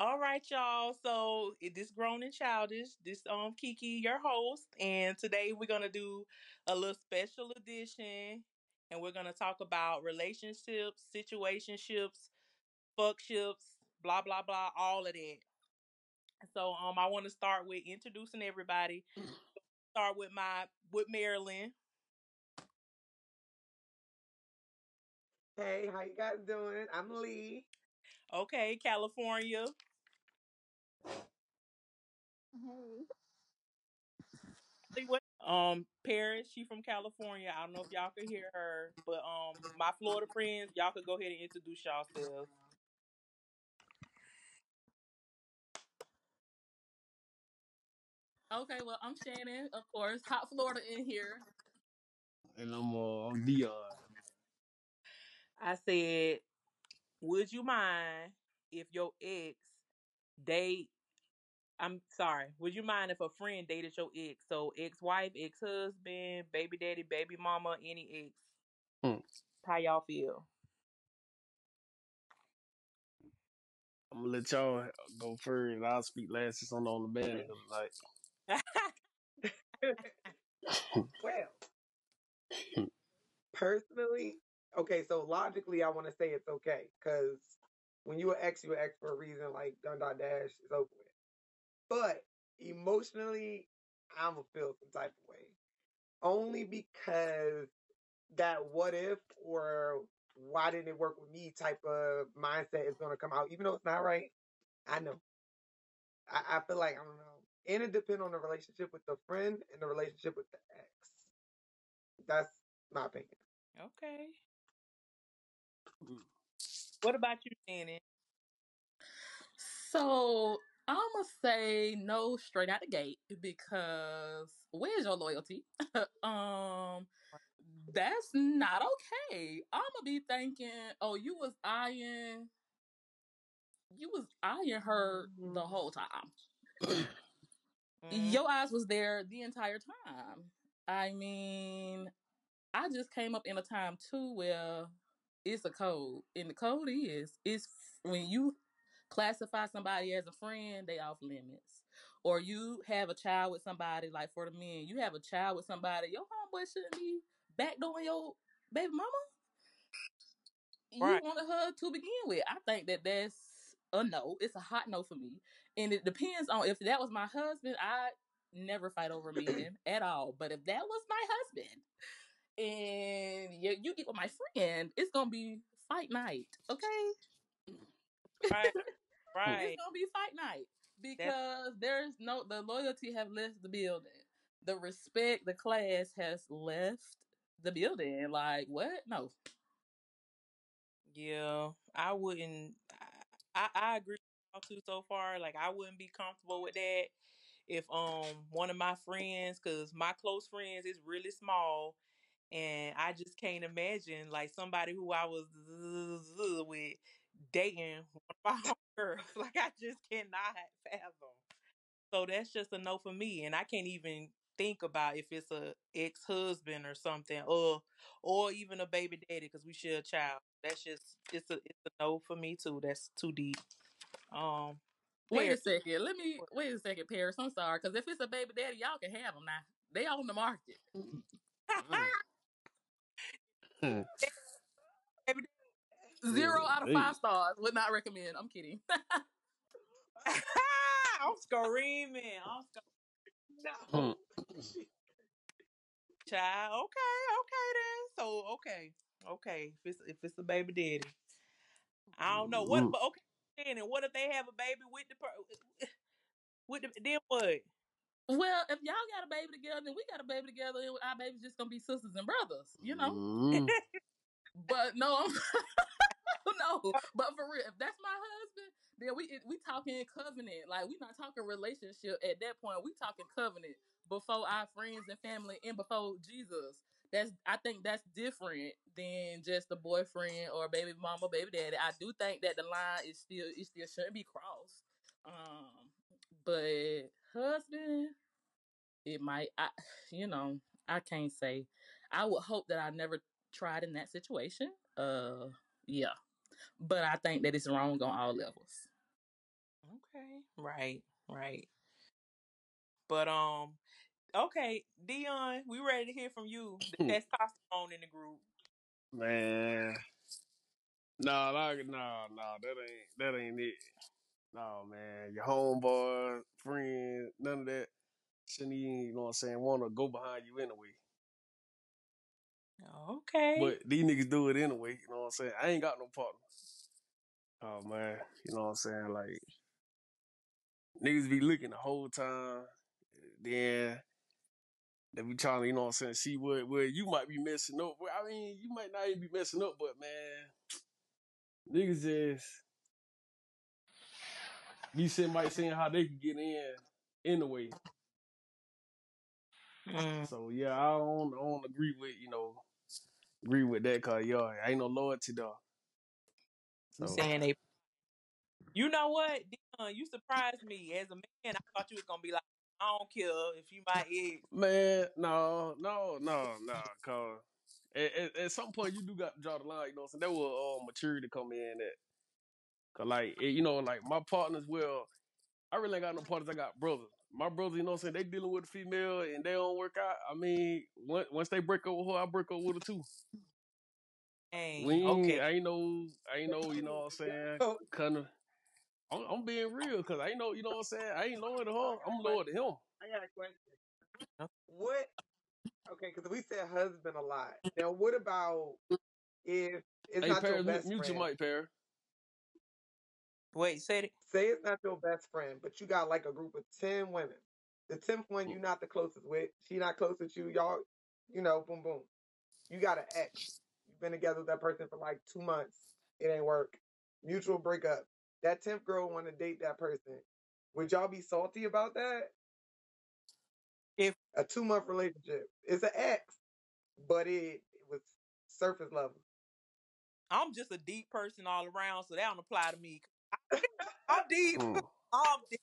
All right, y'all. So it this grown and childish. This um Kiki, your host, and today we're gonna do a little special edition, and we're gonna talk about relationships, situationships, fuckships, blah blah blah, all of that. So um, I want to start with introducing everybody. Start with my with Marilyn. Hey, how you guys doing? I'm Lee. Okay, California. Hey. Um, Paris, she from California. I don't know if y'all could hear her, but um, my Florida friends, y'all could go ahead and introduce yourselves. Okay, well, I'm Shannon, of course. Hot Florida in here. And I'm uh I'm Dion. I said, would you mind if your ex date? I'm sorry. Would you mind if a friend dated your ex? So ex-wife, ex-husband, baby daddy, baby mama, any ex. Hmm. How y'all feel? I'm gonna let y'all go first and I'll speak last since I'm on the band tonight. well, personally, okay, so logically, I want to say it's okay because when you were ex, you're ex for a reason, like dun dot dash is over with. But emotionally, I'm gonna feel some type of way, only because that what if or why didn't it work with me type of mindset is gonna come out, even though it's not right. I know. I, I feel like I don't know, and it depends on the relationship with the friend and the relationship with the ex. That's my opinion. okay. Hmm. What about you, Shannon? So I'm gonna say no straight out the gate because where's your loyalty? um, that's not okay. I'm gonna be thinking, oh, you was eyeing, you was eyeing her the whole time. Mm, Your eyes was there the entire time. I mean, I just came up in a time too where it's a code, and the code is it's when you classify somebody as a friend, they off limits, or you have a child with somebody. Like for the men, you have a child with somebody. Your homeboy shouldn't be backdooring your baby mama. You right. wanted her to begin with. I think that that's a no. It's a hot no for me, and it depends on if that was my husband. I never fight over men at all. But if that was my husband and you, you get with my friend, it's gonna be fight night, okay? Right. Right. It's gonna be fight night because there's no the loyalty have left the building, the respect, the class has left the building. Like what? No. Yeah, I wouldn't. I, I, I agree too so far. Like, I wouldn't be comfortable with that if um one of my friends, because my close friends is really small, and I just can't imagine like somebody who I was with dating one of my homegirls. Like, I just cannot fathom. So that's just a no for me, and I can't even think about if it's a ex husband or something, or or even a baby daddy because we share a child. That's just it's a it's a no for me too. That's too deep. Um, Wait a Paris, second. Let me wait a second, Paris. I'm sorry, because if it's a baby daddy, y'all can have them now. They on the market. Mm. Baby Zero out of five stars. Would not recommend. I'm kidding. I'm screaming. I'm screaming. No. Child, okay, okay then. So okay, okay. If it's if it's a baby daddy, I don't know what. But okay, and what if they have a baby with the per- with the then what? Well, if y'all got a baby together then we got a baby together, and our baby's just gonna be sisters and brothers, you know. Mm. But no, no. But for real, if that's my husband, then we we talking covenant. Like we not talking relationship at that point. We talking covenant before our friends and family and before Jesus. That's I think that's different than just a boyfriend or baby mama, baby daddy. I do think that the line is still it still shouldn't be crossed. Um, but husband, it might. I you know I can't say. I would hope that I never tried in that situation. Uh, yeah, but I think that it's wrong on all levels. Okay. Right. Right. But um, okay, Dion, we ready to hear from you. The testosterone in the group. Man, nah, like, nah, nah, that ain't that ain't it. Nah, man, your homeboy, friend, none of that. Shouldn't even, you know what I'm saying, want to go behind you anyway. Okay. But these niggas do it anyway, you know what I'm saying? I ain't got no partner. Oh man, you know what I'm saying? Like niggas be looking the whole time. Then they be trying to, you know what I'm saying, see what where you might be messing up. I mean, you might not even be messing up, but man, niggas just be saying might saying how they can get in anyway. Mm, So yeah, I don't, I don't agree with, you know, agree with that cause y'all ain't no loyalty though. you So saying they? You know what, Dion? You surprised me as a man. I thought you was gonna be like, I don't care if you my ex. Man, no, no, no, no, cause at, at, at some point you do got to draw the line, you know what I'm saying? That will uh, maturity come in at. Cause like, it, you know, like my partners, well, I really ain't got no partners, I got brothers. My brothers, you know what I'm saying, they dealing with a female and they don't work out. I mean, once, once they break up with her, I break up with her too. Dang. We ain't, Okay. I ain't know, I ain't know, you know what I'm saying, So, oh. kind of. I'm, I'm being real, cause I ain't know, you know what I'm saying. I ain't loyal to her. I'm loyal to him. I got a question. What? Okay, because we said husband a lot. Now, what about if it's Hey, not your Paris, mute, best mute your friend? mic, Paris. Wait, say it. Say it's not your best friend, but you got like a group of ten women. The tenth one mm. you're not the closest with. She not close with you. Y'all, you know, boom, boom. You got an ex. You've been together with that person for like two months. It ain't work. Mutual breakup. That tenth girl want to date that person. Would y'all be salty about that? If A two month relationship. It's an ex, but it, it was surface level. I'm just a deep person all around, so that don't apply to me. I'm deep. Hmm. I'm deep.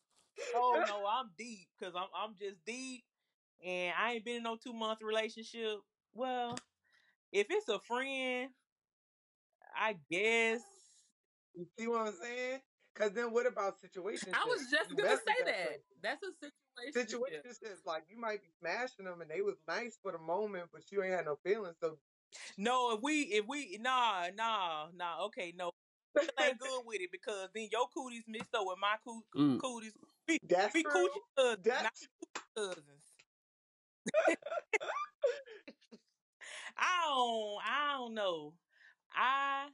Oh no, I'm deep because I'm I'm just deep, and I ain't been in no two month relationship. Well, if it's a friend, I guess. You see what I'm saying? Because then what about situations? I was just You gonna say that that. person. That's a situation. Situations is like you might be smashing them and they was nice for the moment, but you ain't had no feelings. So No, if we if we nah nah nah okay no still ain't good with it because then your cooties mixed up with my coo- Mm. cooties. We that's we true. coochie cousins, not That's cousins. I don't I don't know. I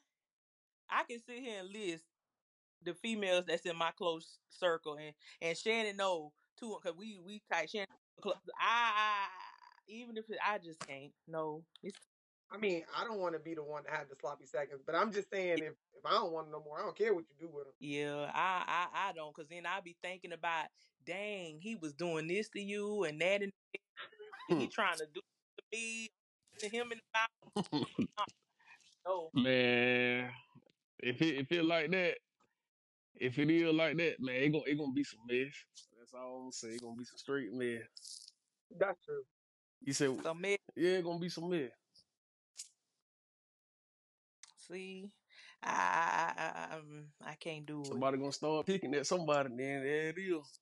I can sit here and list the females that's in my close circle and and Shannon know too because we we tight Shannon. clo- I, I even if it, I just can't no it's I mean, I don't want to be the one that had the sloppy seconds, but I'm just saying if if I don't want no more, I don't care what you do with them. Yeah, I I, I don't, cause then I'll be thinking about, dang, he was doing this to you and that, and he trying to do to me, to him in the mouth. Uh, No, Man, if it if it like that, if it is like that, man, it gonna it gonna be some mess. That's all I'm gonna say. It gonna be some straight mess. That's true. You said, so man, yeah, it gonna be some mess. See, I I, I, um, I can't do it. Somebody gonna start picking at somebody, then there it is.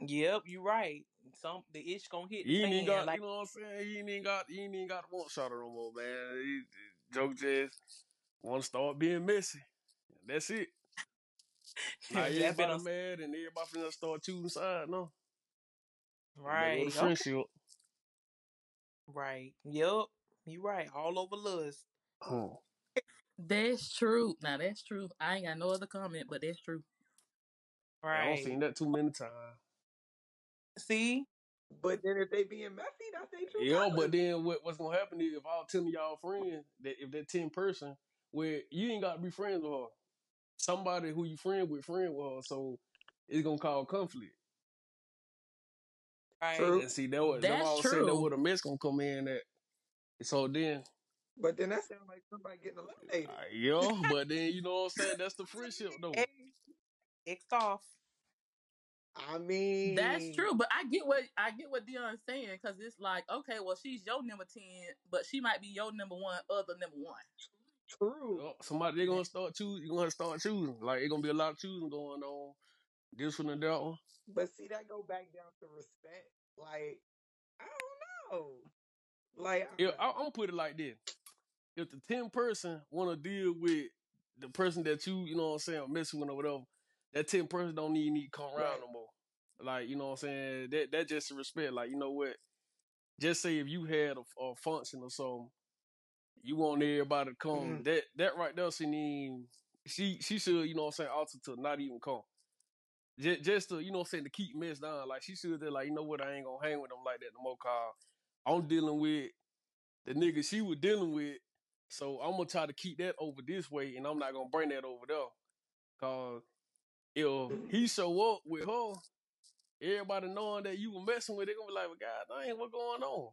Yep, you're right. Some the itch gonna hit You ain't got, Like you know what I'm saying? You ain't got, you ain't got want shot no more, man. You- Joke just want to start being messy. That's it. Now been everybody on mad and everybody finna start choosing sides. No, right. Okay, friendship. right. Yep, You're right. All over lust. Huh. That's true. Now that's true. I ain't got no other comment, but that's true. I don't Right. seen that too many times. See, But then if they being messy, that's they true Yeah, colors. but then what, what's gonna happen is if all ten of y'all friends, that if that ten person, where you ain't got to be friends with her, somebody who you friend with, friend with her, so it's gonna cause conflict. right. True. And see, that was that's That's why I was saying that true. where the mess gonna come in at. So then, But then that sounds like somebody getting eliminated. uh, yeah, but then you know what I'm saying? That's the friendship though. X, X off. I mean, That's true, but I get what I get what Dion's saying because it's like, okay, well, she's your number ten, but she might be your number one, other number one. True. Yeah, Somebody they gonna start choosing. You're gonna start choosing. Like it's gonna be a lot of choosing going on. this one and that one. But see, that go back down to respect. Like, I don't know. Like, Yeah, I, I'm gonna put it like this: if the ten person want to deal with the person that you, you know what I'm saying, messing with or whatever, that ten person don't even need to come around Right. no more. Like, you know what I'm saying? That that just a respect. Like, you know what? Just say if you had a, a function or something, you want everybody to come. Mhm. That that right there, she need she she should, you know what I'm saying, alter to not even come. Just, just to, you know what I'm saying, to keep mess down. Like she should have like, you know what, I ain't gonna hang with them like that no more cause I'm dealing with the nigga she was dealing with. So I'm gonna try to keep that over this way and I'm not gonna bring that over there. Cause if he show up with her, everybody knowing that you were messing with it, gonna be like, well, God dang, what going on?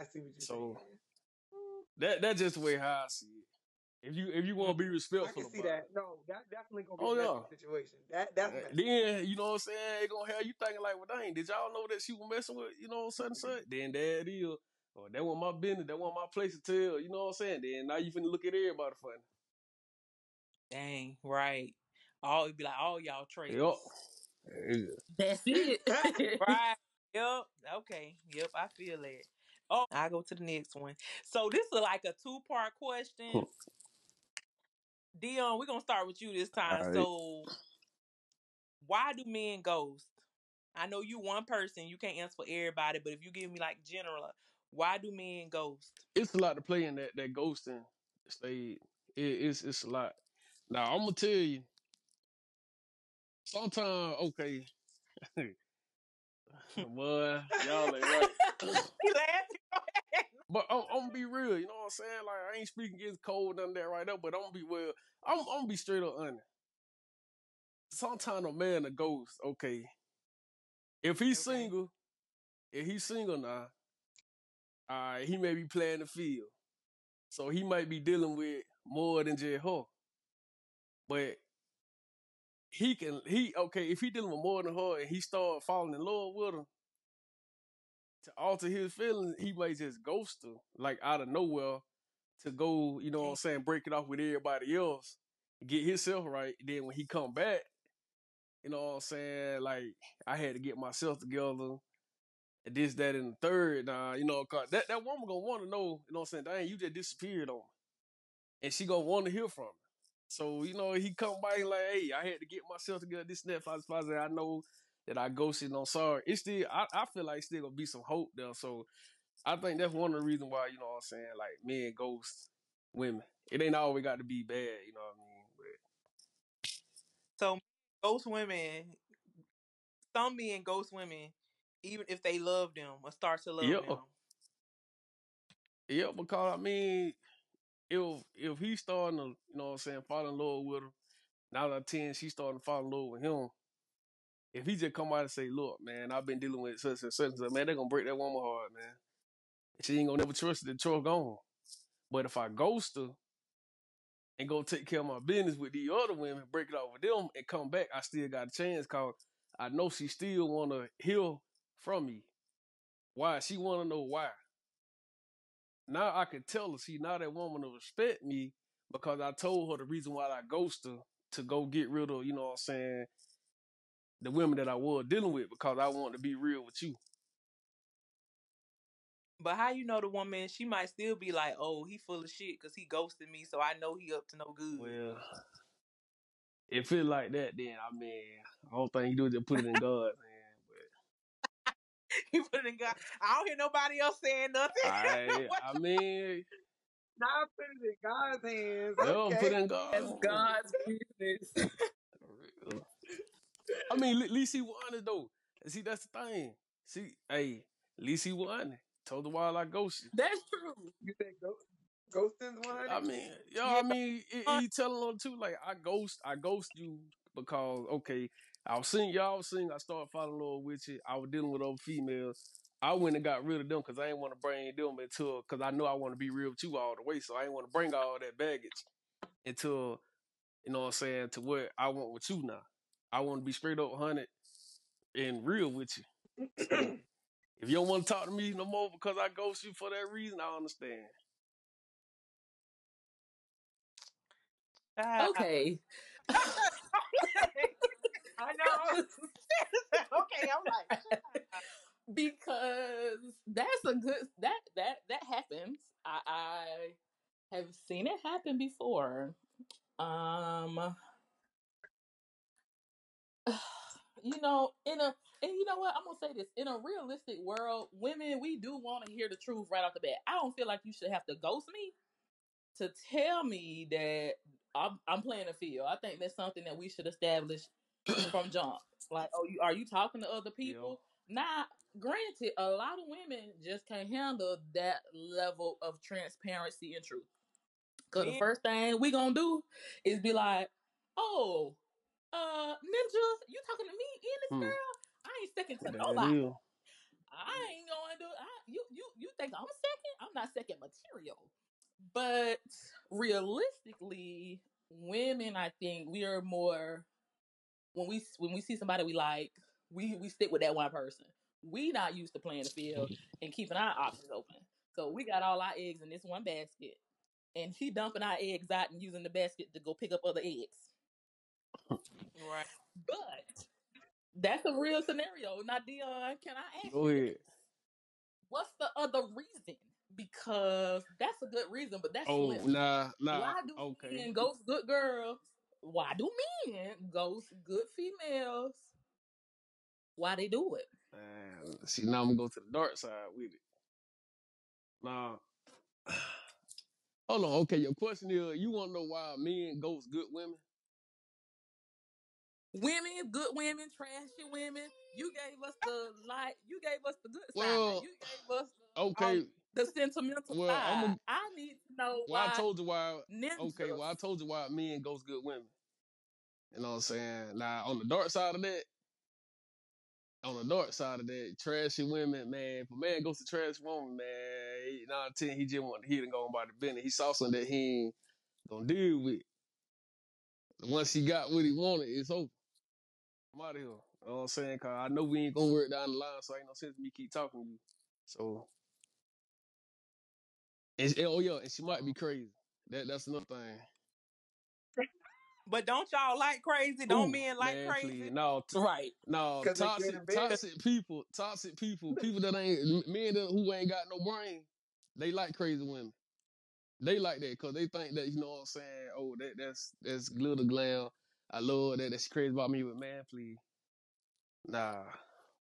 I see what you're saying. So that that's just the way how I see it. If you if you wanna be I respectful can see that. it. No, that definitely gonna be Oh a yeah. situation. That that's. Then, you know what I'm saying, it gonna have you thinking like, well dang, did y'all know that she was messing with, you know, such and such? Then it is. Or that wasn't my business, that wasn't my place to tell, you know what I'm saying? Then now you finna look at everybody funny. Dang, right. All it'd be like all y'all Yup. traitors. Yeah. That's it. Right. Yep. Okay. Yep. I feel that. Oh, I go to the next one. So this is like a two part question. Dion, we're gonna start with you this time. Alright. So why do men ghost? I know you one person, you can't answer for everybody, but if you give me like general, why do men ghost? It's a lot to play in that that ghosting stage. It, it's it's a lot. Now I'm gonna tell you, sometimes okay, boy, y'all ain't right. But I'm, I'm gonna be real, you know what I'm saying? Like I ain't speaking against cold none of that right now, but I'm gonna be well. I'm, I'm gonna be straight up honest. Sometimes a man a ghost, okay. If he's Okay. single, if he's single now, uh, he may be playing the field, so he might be dealing with more than just her. But he can, he okay. If he dealing with more than her, and he start falling in love with her, to alter his feelings, he might just ghost her, like out of nowhere, to go, you know what I'm saying, break it off with everybody else, get himself right. Then when he come back, you know what I'm saying, like I had to get myself together, this, that, and the third. Nah, you know, 'cause that that woman gonna want to know, you know what I'm saying, dang, you just disappeared on me, and she gonna want to hear from me. So you know, he come by and like, hey, I had to get myself together. This, and that, fuzz, fuzz, I know that I ghosted. No, sorry. It's still, I, I feel like still gonna be some hope there. So I think that's one of the reasons why, you know what I'm saying, like men ghost women. It ain't always got to be bad, you know what I mean? But So ghost women, some men ghost women, even if they love them or start to love yeah, them. yeah, because I mean, if if he's starting to, you know what I'm saying, fall in love with her, nine out of ten, she's starting to fall in love with him. If he just come out and say, look, man, I've been dealing with such and such and such, man, they're gonna break that woman heart, man. She ain't gonna never trust the trust gone. But if I ghost her and go take care of my business with the other women, break it off with them, and come back, I still got a chance cause I know she still wanna hear from me. Why? She wanna know why. Now I can tell her, see, now that woman will respect me because I told her the reason why I ghosted her to go get rid of, you know what I'm saying, the women that I was dealing with because I want to be real with you. But how you know the woman? She might still be like, "Oh, he full of shit because he ghosted me, so I know he up to no good." Well, if it like that, then I mean, I don't think you do just put it in God, he put it in God. I don't hear nobody else saying nothing. I, I mean, Now put it in God's hands. they'll Okay. put it in God. That's God's business. I mean, at least he won it though. See, that's the thing. See, hey, at least he won it. Told the wild I ghosted. That's true. You said ghost, ghosting's one I mean, yo, Yeah. I mean, he, he telling them too, like I ghost, I ghost you because okay, I was seeing y'all was seeing, I started falling in love with you. I was dealing with other females. I went and got rid of them because I didn't want to bring them into because I know I want to be real with you all the way. So I didn't want to bring all that baggage into you know what I'm saying to what I want with you now. I want to be straight up hundred and real with you. So if you don't want to talk to me no more because I ghost you for that reason, I understand. Ah, Ah, know. okay, I'm like, because that's a good that that that happens. I, I have seen it happen before. Um, you know, in a and you know what I'm gonna say this in a realistic world, women we do want to hear the truth right off the bat. I don't feel like you should have to ghost me to tell me that I'm, I'm playing a field. I think that's something that we should establish from jump. Like, oh, you are you talking to other people? Now, granted, a lot of women just can't handle that level of transparency and truth. Cause the first thing we gonna do is be like, "Oh, uh, Ninja, you talking to me and this Hmm. girl? I ain't second to nobody. I ain't going to do. I, you you you think I'm second? I'm not second material. But realistically, women, I think we are more when we when we see somebody we like, we we stick with that one person. We not used to playing the field and keeping our options open. So we got all our eggs in this one basket, and he dumping our eggs out and using the basket to go pick up other eggs. right. But that's a real scenario. Now, Dion, can I ask Go ahead. this? What's the other reason? Because that's a good reason, but that's Oh, slim. nah, nah. Why do Okay. men ghost good girls? Why do men ghost good females? Why they do it? See, now I'm gonna go to the dark side with it. Now, hold on. Okay, your question is, you want to know why men ghost good women? Women, good women, trashy women. You gave us the light. You gave us the good Well, side. You gave us the, Okay. Um, the sentimental Well, side. a, I need to know well, I told you why. ninjas. Okay, well, I told you why men ghost good women. You know what I'm saying? Now, on the dark side of that, on the dark side of that, trashy women, man, if a man goes to trash woman, man, he, nine ten, he just want to hit and go by the business. He saw something that he ain't gonna deal with. Once he got what he wanted, it's over. I'm out of here. You know what I'm saying? Cause I know we ain't gonna work down the line, so ain't no sense me keep talking to you. So, and, and- oh yeah, and she might be um, crazy. That that's another thing. But don't y'all like crazy? Don't Ooh, men like man, crazy? please. No, t- Right. no, 'Cause they get toxic, toxic people, toxic people, people that ain't men that, who ain't got no brain. They like crazy women. They like that because they think that you know what I'm saying. Oh, that that's that's glitter glam. I love that. That's crazy about me, but man, please, nah.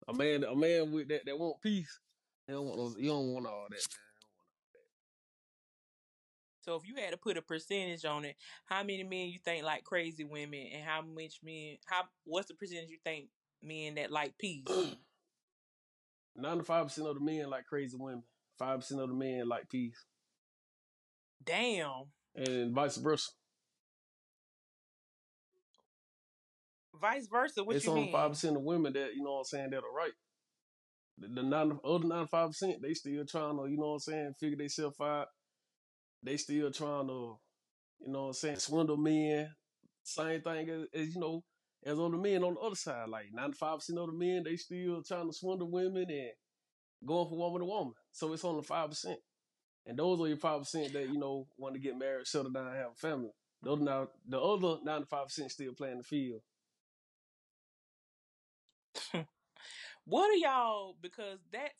A man, a man with that that want peace. He don't want those. You don't want all that, man. So if you had to put a percentage on it, how many men you think like crazy women, and how much men? How what's the percentage you think men that like peace? Ninety-five percent of the men like crazy women. Five percent of the men like peace, Damn. and vice versa. Vice versa. What it's you only five percent of women that you know what I'm saying that are right. The, the nine, other ninety five percent they still trying to you know what I'm saying figure themselves out. They still trying to you know what I'm saying swindle men. Same thing as, as you know as on the men on the other side. Like ninety five percent of the men they still trying to swindle women and going for woman to woman. So it's only five percent. And those are your five percent that you know want to get married, settle down, have a family. Those now the other ninety five percent still playing the field. What are y'all? Because that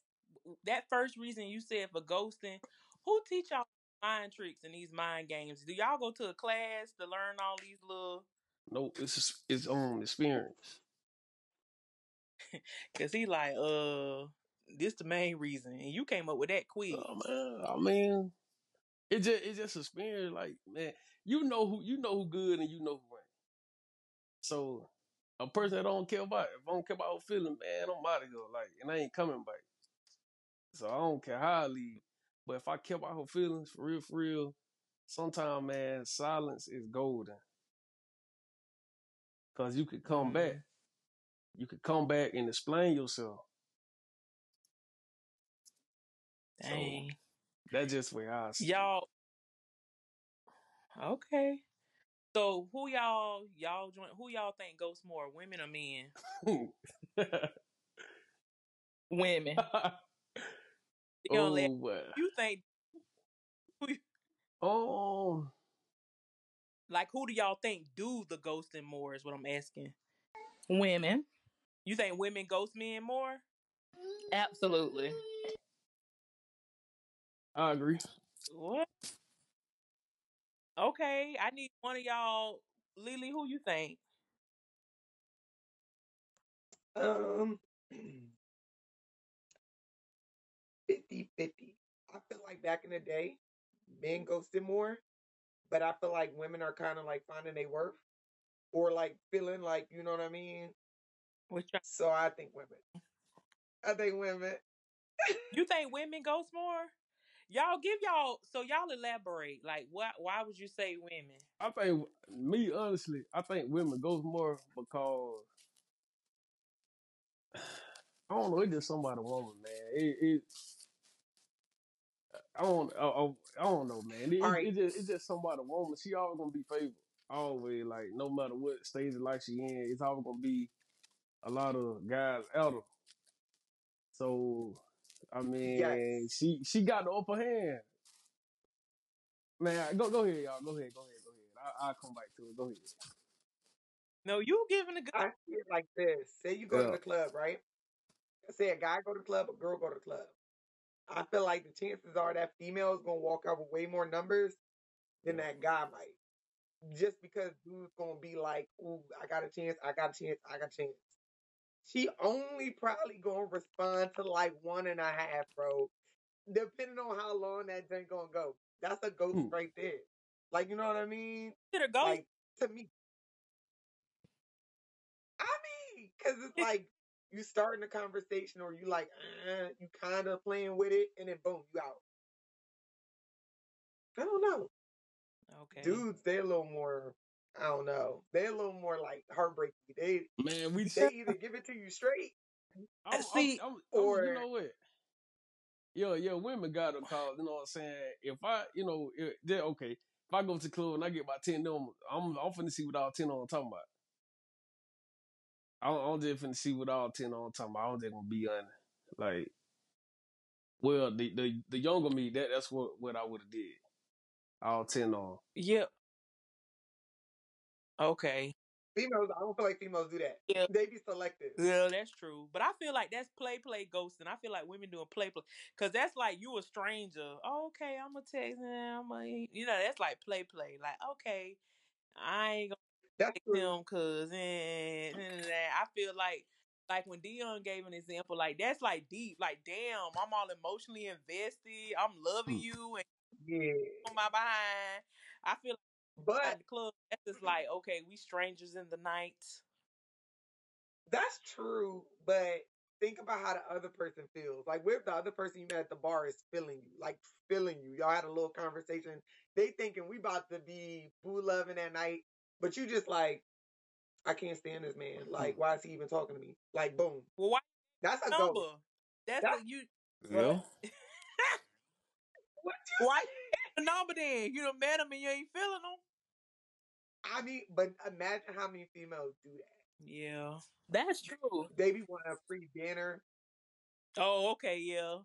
that first reason you said for ghosting, who teach y'all mind tricks and these mind games? Do y'all go to a class to learn all these little? No, it's it's own experience. Cause he like, uh, this the main reason, and you came up with that quiz. Oh man, I mean, it just it's just experience. Like man, you know who you know who good and you know who ain't. So a person that don't care about if I don't care about feeling, man, I'm out of here. Like, and I ain't coming back. So I don't care how I leave. But if I care about her feelings for real, for real, sometimes man, silence is golden. Cause you could come back. Mm-hmm. You could come back and explain yourself. Dang, So that's just where I see. y'all. Okay. So who y'all y'all join? Who y'all think ghosts more, women or men? Women. You don't oh. You think Oh, Like who do y'all think do the ghosting more? Is what I'm asking. Women. You think women ghost men more? Absolutely. I agree. What? Okay, I need one of y'all. Lily, who you think? Um, 50 50. I feel like back in the day, men ghosted more, but I feel like women are kind of like finding their worth or like feeling like, you know what I mean? Which y'all- So I think women. I think women. you think women ghost more? Y'all give y'all so y'all elaborate. Like what why would you say women? I think me honestly, I think women goes more because I don't know. It's just something about a woman, man. It, it I don't, I, I, I don't know, man. It, All it, right. it just, it's just somebody a woman. She always gonna be favored. Always, like no matter what stage of life she in, it's always gonna be a lot of guys out her. So, I mean, Yes. she she got the upper hand. Man, go go ahead, y'all. Go ahead, go ahead, go ahead. I, I'll come back to it. Go ahead. No, you giving a good I see it like this. Say you go to Yeah. the club, right? Say a guy go to the club, a girl go to the club. I feel like the chances are that female is gonna walk out with way more numbers than that guy might. Just because dude's gonna be like, "Ooh, I got a chance, I got a chance, I got a chance." She only probably gonna respond to like one and a half, bro. Depending on how long that thing gonna go. That's a ghost right there. Like, you know what I mean? consider ghost. Like to me, I mean, because it's like you starting a conversation or you like, uh, you kind of playing with it, and then boom, you out. I don't know. okay. Dudes, they're a little more. I don't know. They're a little more like heartbreaky. They Man, we they either give it to you straight, I'm, See, I'm, I'm, I'm, or you know what? Yo, yo, women got them call. You know what I'm saying? If I, you know, if, okay. If I go to the club and I get about ten them, I'm I'm finna see what all ten on talking about. I'm, I'm just finna see what all ten on talking about. I'm just gonna be on like, well, the the the younger me, that that's what what I would have did. All ten on. yeah. Okay. females, I don't feel like females do that. Yeah. They be selective. Yeah, that's true. But I feel like that's play play ghosting. I feel like women doing play play because that's like you a stranger. Oh, okay, I'm gonna text him. I'm gonna, you know, that's like play play. Like okay, I ain't gonna That's true. him because I feel like like when Dion gave an example, like that's like deep. Like damn, I'm all emotionally invested. I'm loving Hmm. you and Yeah, on my behind. I feel like but the club, that's just like okay, we strangers in the night. That's true, but think about how the other person feels. Like, if the other person you met at the bar is feeling you, like feeling you? Y'all had a little conversation. They thinking we about to be boo loving that night, but you just like, I can't stand this man. Like, why is he even talking to me? Like, boom, Well, why that's a number? go. That's That- the you. Yeah. What you Why the number then? You done met him and you ain't feeling him. I mean, but imagine how many females do that. Yeah. That's true. They be wanting a free dinner. Oh, okay. Yeah.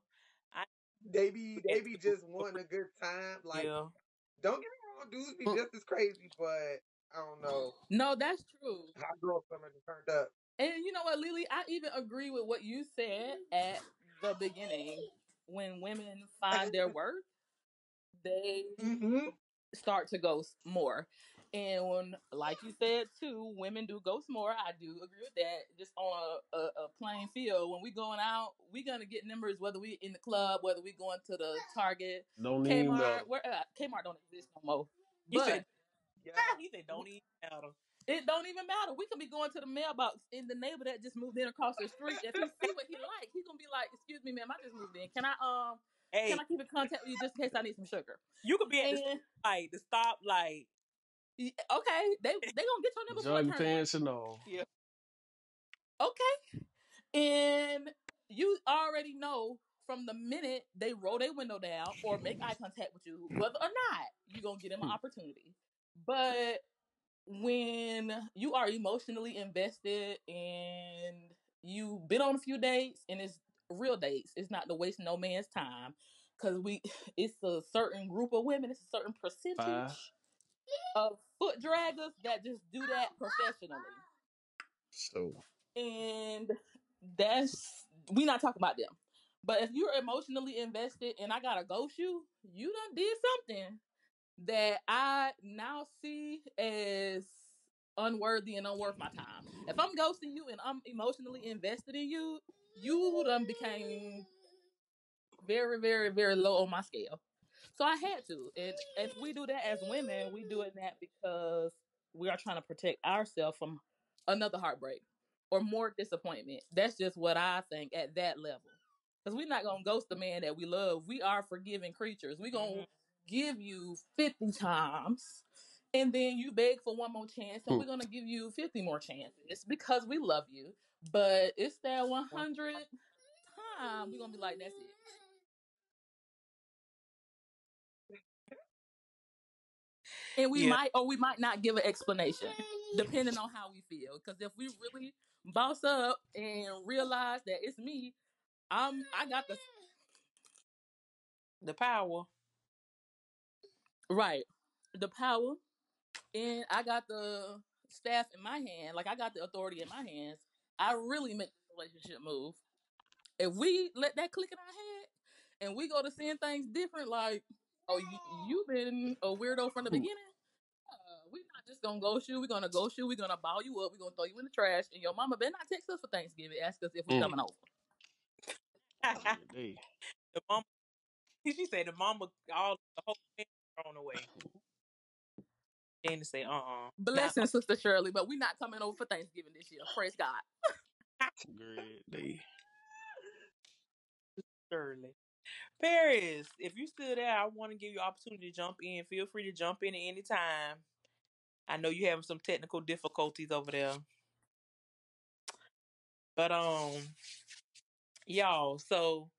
I... They be they be just wanting a good time. Like, yeah. don't get me wrong, dudes be just as crazy, but I don't know No, that's true. how girls are turned up. And you know what, Lily? I even agree with what you said at the beginning. When women find their worth, they hmm start to ghost more. And when, like you said too, women do ghost more. I do agree with that. Just on a, a, a plain field, when we going out, we gonna get numbers whether we in the club, whether we going to the Target, Don't even Kmart. Where uh, Kmart don't exist no more. But said, Yeah. he said, don't even matter. it don't even matter. We can be going to the mailbox in the neighbor that just moved in across the street. If he see what he like, he gonna be like, "Excuse me, ma'am, I just moved in. Can I um Hey, can I keep in contact with you just in case I need some sugar?" you could be at the And light, the stop light. okay, they they gonna get your number before it Jordan turn one. Pan Chanel. Okay. And you already know from the minute they roll their window down or make eye contact with you, whether or not you're gonna give them an opportunity. But when you are emotionally invested and you've been on a few dates and it's real dates, it's not to waste no man's time. Cause we it's a certain group of women, it's a certain percentage Five. of foot draggers that just do that professionally. So and that's we not talking about them. But if you're emotionally invested and I gotta ghost you, you done did something that I now see as unworthy and unworth my time. If I'm ghosting you and I'm emotionally invested in you, you done became very, very, very low on my scale. So I had to. And if we do that as women, we do it that because we are trying to protect ourselves from another heartbreak or more disappointment. That's just what I think at that level. Because we're not gonna ghost the man that we love. We are forgiving creatures. We're gonna mm-hmm. Give you 50 times and then you beg for one more chance and Hmm. we're gonna give you 50 more chances because we love you. But it's that 100 time we're gonna be like, that's it. And we Yeah. might or we might not give an explanation, depending on how we feel. Because if we really boss up and realize that it's me, I'm I got the The power. Right, the power, and I got the staff in my hand. Like I got the authority in my hands. I really make the relationship move. If we let that click in our head and we go to seeing things different, like, oh, you you been a weirdo from the beginning. Uh, we're not just gonna ghost you. We're gonna ghost you. We're gonna ball you up. We're gonna throw you in the trash. And your mama better not text us for Thanksgiving. Ask us if we're Mm. coming over. They- the mama. She said the mama all the whole thing thrown away. Then say, uh uh Blessing, Sister Shirley, but we're not coming over for Thanksgiving this year. Praise God. Great day. Surely. Paris, if you still there, I want to give you opportunity to jump in. Feel free to jump in at any time. I know you're having some technical difficulties over there. But um y'all, so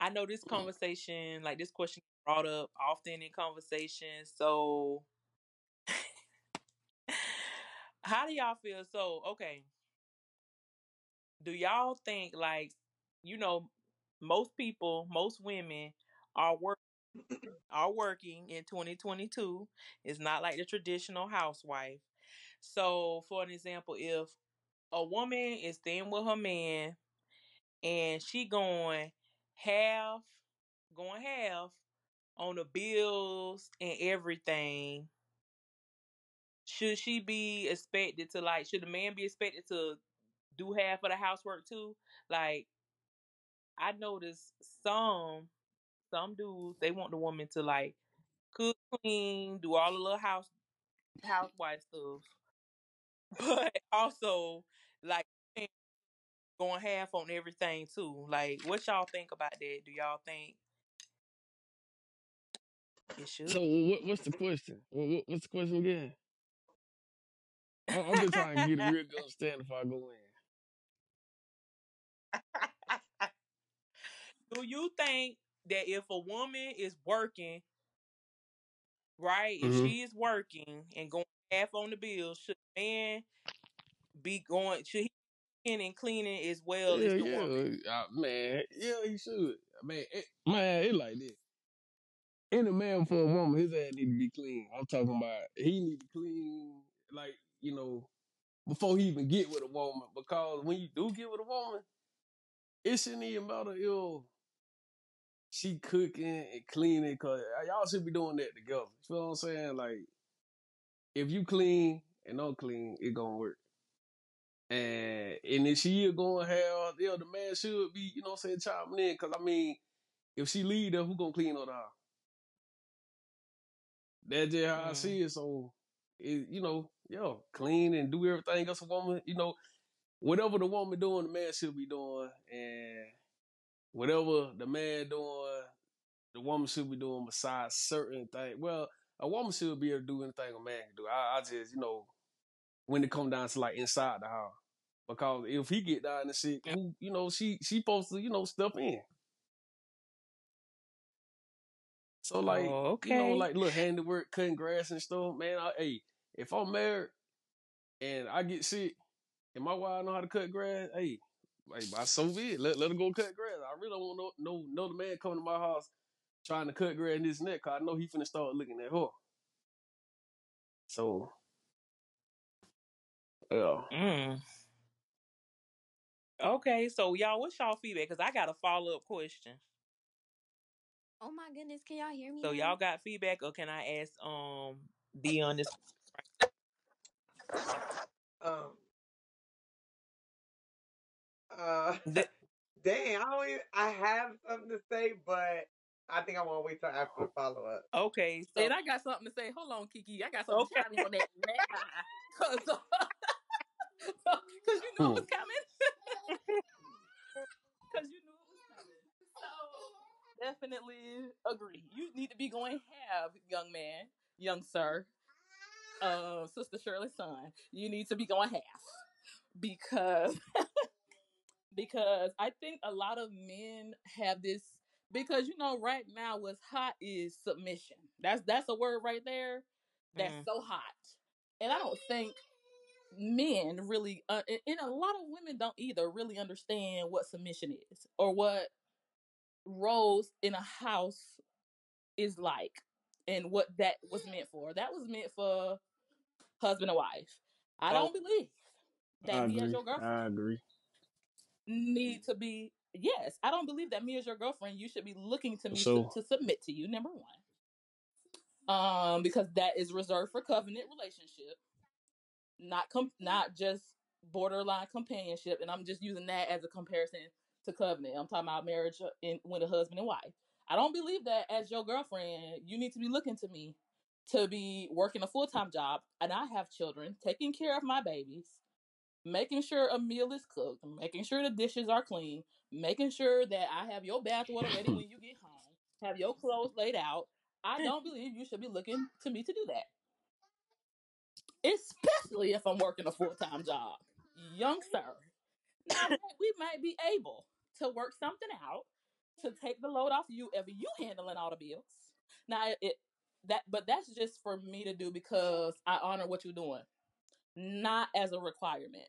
I know this conversation, like this question brought up often in conversations. So how do y'all feel? So, okay. Do y'all think like, you know, most people, most women are work are working in 2022. It's not like the traditional housewife. So, for an example, if a woman is staying with her man and she going half, going half on the bills and everything, should she be expected to like? Should the man be expected to do half of the housework too? Like, I noticed some some dudes they want the woman to like cook, clean, do all the little house housewife stuff, but also like going half on everything too. Like, what y'all think about that? Do y'all think should? So what, what's the question? What, what- what's the question again? I'm just trying to get a real good understanding if I go in. Do you think that if a woman is working, right, if Mhm. she is working and going half on the bills, should the man be going? Should he be and cleaning as well yeah, as the yeah, woman? uh, man, yeah, he should. Man, it, man, it like this. Any man for a woman, his ass need to be clean. I'm talking about he need to clean, like you know, before he even get with a woman. Because when you do get with a woman, it shouldn't even matter if she cooking and cleaning. Cause y'all should be doing that together. You feel what I'm saying? Like if you clean and I'm clean, it gonna work. And and if she is going hell, yeah, the man should be, you know what I'm saying, chopping in. Cause I mean, if she leave there, who gonna clean the house? That's just how I Mm. see it. So it, you know, yo, clean and do everything else a woman, you know, whatever the woman doing, the man should be doing. And whatever the man doing, the woman should be doing besides certain things. Well, a woman should be able to do anything a man can do. I, I just, you know, when it come down to like inside the house. Because if he get down and shit, who you know, she she supposed to, you know, step in. So like, Oh, you know, like little handiwork, cutting grass and stuff, man. I, hey, if I'm married and I get sick and my wife know how to cut grass, hey, like by so be it. Let, let her go cut grass. I really don't want no no no the man coming to my house trying to cut grass in his neck, cause I know he finna start looking at her. So yeah. Mm. Okay, so y'all, what's y'all feedback? Because I got a follow up question. Oh my goodness, can y'all hear me? So now? y'all got feedback, or can I ask um Dion this? Um. Uh. The- dang, I don't. Even, I have something to say, but I think I want to wait till after the follow up. okay, so And I got something to say. Hold on, Kiki. I got something Okay. to chime in on that. Cause, cause you knew it was coming. Cause you knew it was coming. So definitely agree. You need to be going have, young man, young sir, uh, sister Shirley's son. You need to be going half because because I think a lot of men have this because you know right now what's hot is submission. That's that's a word right there that's Mm. so hot, and I don't think men really uh, and and a lot of women don't either really understand what submission is or what roles in a house is like and what that was meant for. That was meant for husband and wife. I don't believe I that me as your girlfriend I agree. need to be yes i don't believe that me as your girlfriend you should be looking to me So- to, to submit to you number one um because that is reserved for covenant relationship not com- not just borderline companionship and i'm just using that as a comparison to covenant i'm talking about marriage uh, in with a husband and wife i don't believe that as your girlfriend you need to be looking to me to be working a full-time job and i have children taking care of my babies making sure a meal is cooked, making sure the dishes are clean, making sure that I have your bath water ready when you get home, have your clothes laid out. I don't believe you should be looking to me to do that. Especially if I'm working a full time job. Young sir. Now we might be able to work something out to mm-hmm. take the load off you if you handling all the bills. Now it that but that's just for me to do because I honor what you're doing, not as a requirement.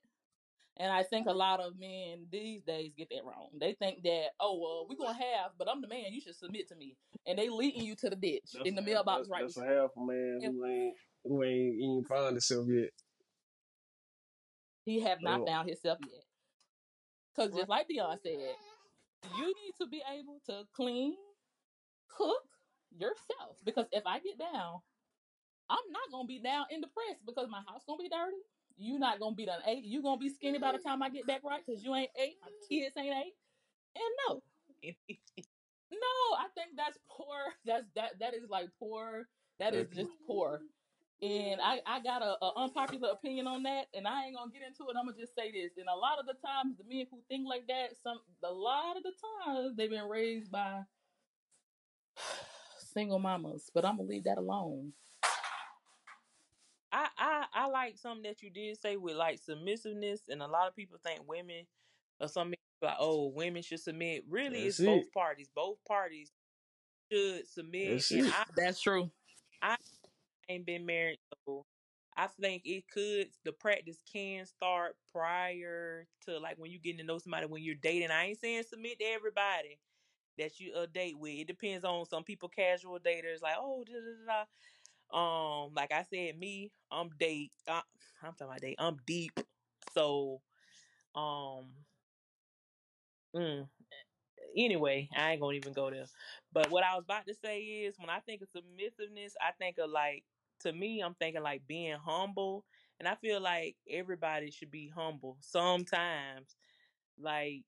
And I think a lot of men these days get that wrong. They think that, oh well, we're gonna have, but I'm the man, you should submit to me. And they leading you to the ditch in the mailbox that's, right That's a half a man who ain't who ain't even found himself yet. He have not Oh. found himself yet. Cause just like Dion said, you need to be able to clean, cook yourself. Because if I get down, I'm not gonna be down in the press because my house gonna be dirty. You're not gonna be done eight. You gonna be skinny by the time I get back right because you ain't eight. My kids ain't eight. And no, no, I think that's poor. That's that that is like poor. That is just poor. And I, I got a, a unpopular opinion on that, and I ain't gonna get into it. I'm gonna just say this. And a lot of the times, the men who think like that, some a lot of the times they've been raised by single mamas. But I'm gonna leave that alone. I, I I like something that you did say with like submissiveness, and a lot of people think women or some men like, oh, women should submit. Really, That's it's both parties. Both parties should submit. That's and it. I That's true. Ain't been married, so I think it could. The practice can start prior to like when you getting to know somebody when you're dating. I ain't saying submit to everybody that you a date with. It depends on some people. Casual daters like, oh, da da da. Um, like I said, me, I'm date. Uh, I'm talking about date. I'm deep. So, um, mm, anyway, I ain't gonna even go there. But what I was about to say is, when I think of submissiveness, I think of like, to me, I'm thinking like being humble, and I feel like everybody should be humble. Sometimes, like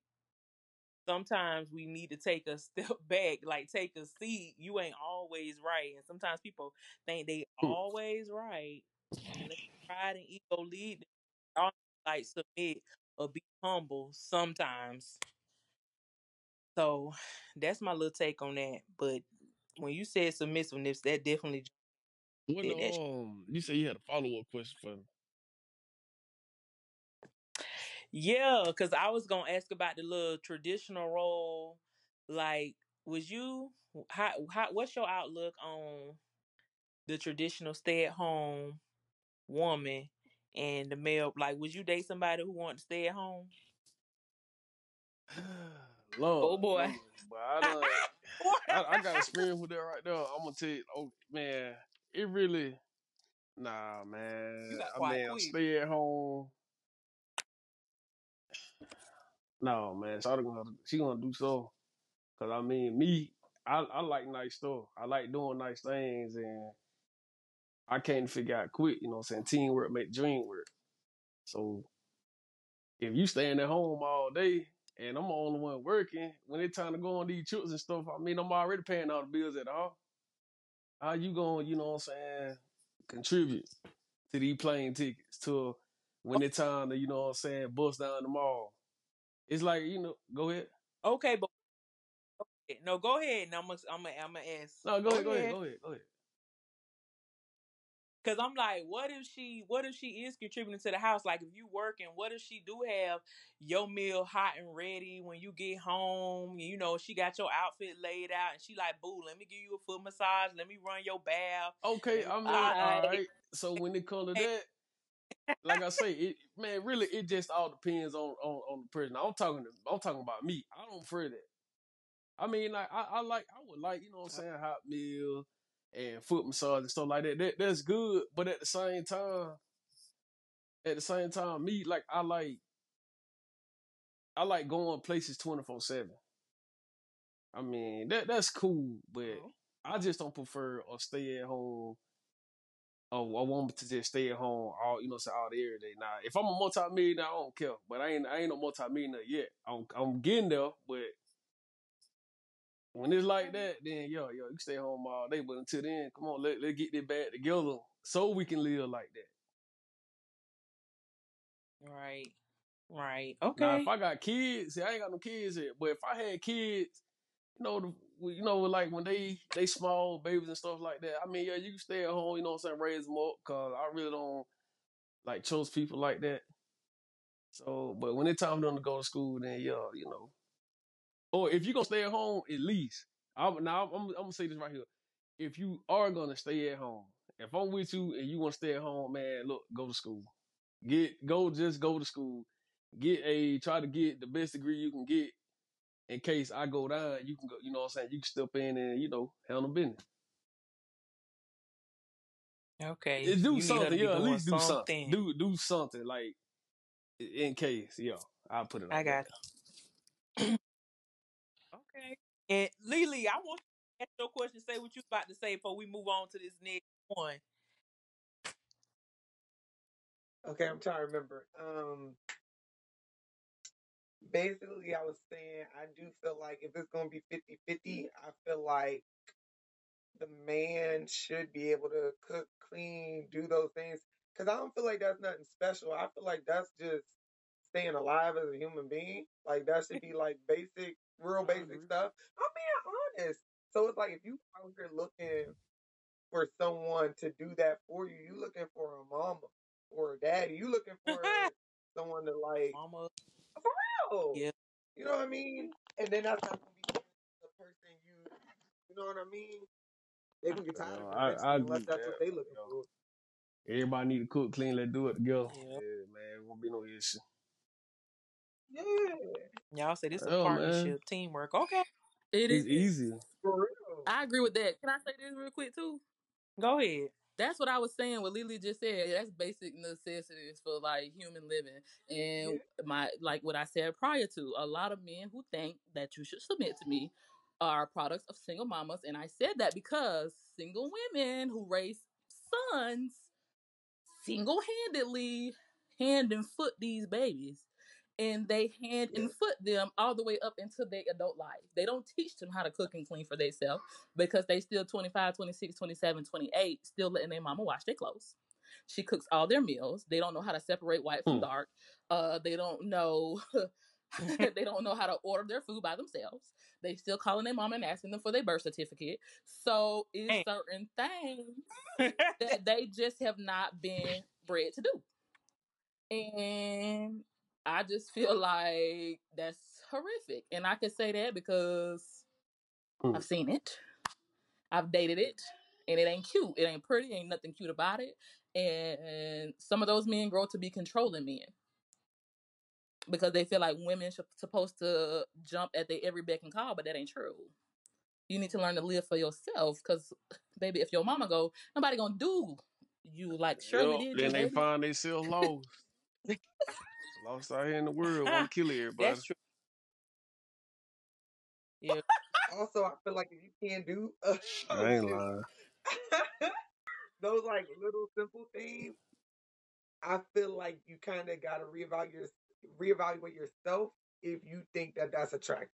sometimes we need to take a step back, like take a seat. You ain't always right, and sometimes people think they always right, and pride and ego lead. them. Like submit or be humble sometimes. So that's my little take on that. But when you said submissiveness, that definitely That. um you said you had a follow up question for me. Yeah, because I was gonna ask about the little traditional role. Like, was you how how what's your outlook on the traditional stay at home woman and the male? Like, would you date somebody who wanted to stay at home? Lord, Oh boy. Lord, but I done I, I got experience with that right now. I'm gonna tell you, oh man, it really, nah, man. I mean, quick. stay at home. No, man, Shawty gonna she gonna do so. Cause I mean, me, I, I like nice stuff. I like doing nice things, and I can't figure out quit. You know, what I'm saying teamwork make dream work. So if you staying at home all day and I'm the only one working, when it's time to go on these trips and stuff, I mean, I'm already paying all the bills at all. How you going, you know what I'm saying, contribute to these plane tickets to when it's time to, you know what I'm saying, bust down the mall? It's like, you know, go ahead. Okay, but no, go ahead. And I'm gonna, I'm gonna, I'm gonna ask. No, go, ahead, go ahead, go ahead, go ahead. Cause I'm like, what if she, what if she is contributing to the house? Like, if you working, what if she do have your meal hot and ready when you get home? You know, she got your outfit laid out, and she like, boo, let me give you a foot massage, let me run your bath. Okay, I mean, all right. So when it comes to that, like I say, it man, really, it just all depends on on, on the person. I'm talking, I'm talking about me. I don't prefer that. I mean, like I, I like, I would like, you know, what I'm uh saying, hot meal and foot massage and stuff like that. That that's good, but at the same time, at the same time, me like I like, I like going places twenty four seven. I mean, that that's cool, but Oh. I just don't prefer a stay at home. Oh, I want to just stay at home all you know, say all the every day. Now, if I'm a multi-millionaire, I don't care. But I ain't I ain't no multi-millionaire yet. I'm I'm getting there, but when it's like mm-hmm. that, then yo, yo, you stay home all day. But until then, come on, let let's get this back together so we can live like that. Right, right, Now, okay. if I got kids, see, I ain't got no kids yet. But if I had kids, you know, the, you know, like when they they small babies and stuff like that. I mean, yeah, you can stay at home. You know what I'm saying? Raise them up, cause I really don't like chose people like that. So, but when it's time for them to go to school, then yeah, you know. Or if you're gonna stay at home, at least. I'm, now I'm, I'm gonna say this right here. If you are gonna stay at home, if I'm with you and you want to stay at home, man, look, go to school. Get go, just go to school. Get a try to get the best degree you can get. In case I go down, you can go. You know what I'm saying? You can step in and you know handle business. Okay, do you something, yeah. At least do something. something. Do do something like in case, yeah. I'll put it I got. that. And Lily, I want you to ask your question. Say what you about to say before we move on to this next one. Okay, I'm trying to remember. Um, basically, I was saying I do feel like if it's gonna be 50-50, I feel like the man should be able to cook, clean, do those things. Cause I don't feel like that's nothing special. I feel like that's just staying alive as a human being. Like that should be like basic, real basic agree. stuff. I'm being honest. So it's like if you out here looking for someone to do that for you, you looking for a mama or a daddy. You looking for someone to like Mama, oh, yeah. you know what I mean? And then that's not gonna be the person you you know what I mean? They can get tired Uh, of it I, I unless that's that. what they looking for. Everybody need to cook, clean, let's do it together. Yeah. Yeah, man, won't be no issue. Yeah, Y'all said it's a Oh man, partnership, teamwork. Okay, It it's is. easy. for real. I agree with that. Can I say this real quick too? go ahead. That's what I was saying. What Lily just said. That's basic necessities for like human living. And my like what I said prior to, a lot of men who think that you should submit to me are products of single mamas. And I said that because single women who raise sons single handedly hand and foot these babies. And they hand and foot them all the way up into their adult life. They don't teach them how to cook and clean for themselves because they still 25, 26, 27, 28, still letting their mama wash their clothes. She cooks all their meals. They don't know how to separate white from Hmm. dark. Uh, they don't know they don't know how to order their food by themselves. They still calling their mom and asking them for their birth certificate. So it's Damn. certain things that they just have not been bred to do. And I just feel like that's horrific. And I can say that because Hmm. I've seen it. I've dated it. And it ain't cute. It ain't pretty. Ain't nothing cute about it. And some of those men grow to be controlling men because they feel like women are supposed to jump at their every beck and call, but that ain't true. You need to learn to live for yourself because, baby, if your mama go, nobody gonna do you like Shirley Yup, did then they baby. find themselves lost. Lost out here in the world, want to kill everybody. That's true. Yeah. Also, I feel like if you can't do uh, I ain't lying. those like little simple things, I feel like you kind of got to reevaluate your, reevaluate yourself if you think that that's attractive.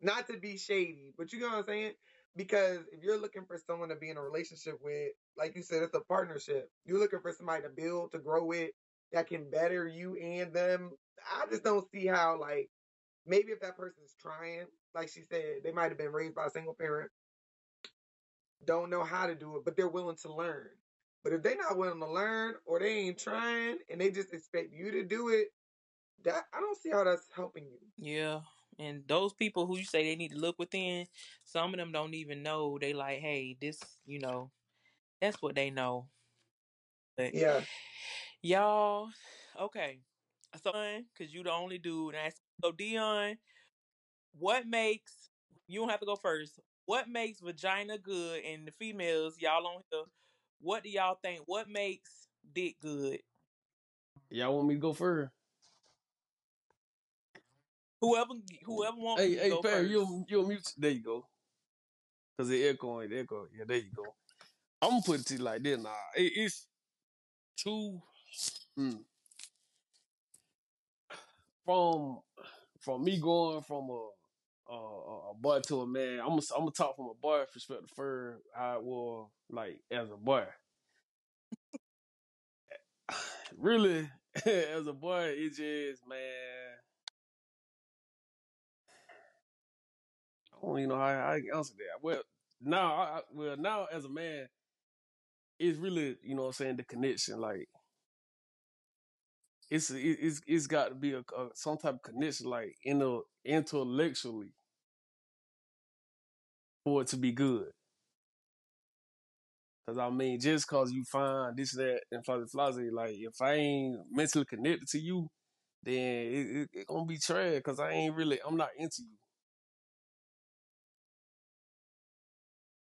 Not to be shady, but you know what I'm saying? Because if you're looking for someone to be in a relationship with, like you said, it's a partnership. You're looking for somebody to build, to grow with, that can better you and them. I just don't see how, like, maybe if that person's trying, like she said, they might have been raised by a single parent, don't know how to do it, but they're willing to learn. But if they're not willing to learn or they ain't trying and they just expect you to do it, that I don't see how that's helping you. Yeah. And those people who you say they need to look within, some of them don't even know. They like, hey, this, you know, that's what they know. But Yeah. Y'all, okay. So, because you the only dude. And I, so, Dion, what makes, you don't have to go first. What makes vagina good? And the females, y'all on here, what do y'all think? What makes dick good? Y'all want me to go first? Whoever, whoever wants Hey, to hey, Perry, you you mute. There you go. Cause the echoing, it echo. Yeah, there you go. I'm gonna put it to you like this. Nah, it, it's two. Mm, from from me going from a a, a boy to a man. I'm gonna I'm gonna talk from a boy perspective first. It was like as a boy. really, as a boy, it just man. I don't even know how I can answer that. Well, now, I, I- well, now as a man, it's really, you know what I'm saying, the connection. Like, it's it, it's it's got to be a, a some type of connection, like inter, intellectually, for it to be good. Cause I mean, just cause you find this, that, and fuzzy fuzzy, like if I ain't mentally connected to you, then it, it, it gonna be trash. Cause I ain't really, I'm not into you.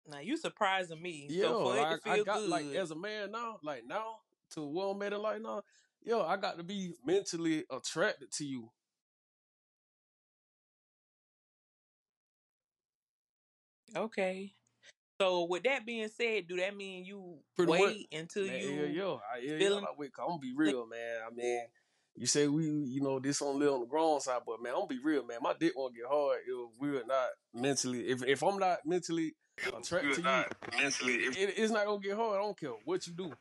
Now you surprising me. Yeah, So for it to like I feel got like as a man now, like now to where I'm at in life now, yo, I got to be mentally attracted to you. okay. So with that being said, do that mean you Pretty much, wait until man. Yeah, yo, I, yeah, yeah. feeling? Like, wait, 'cause I'm gonna be real, man. I mean, you say we, you know, this on live on the grown side, but man, I'm gonna be real, man. My dick won't get hard if we're not mentally. If if I'm not mentally attracted to you, mentally. it, it- it's not gonna get hard. I don't care what you do.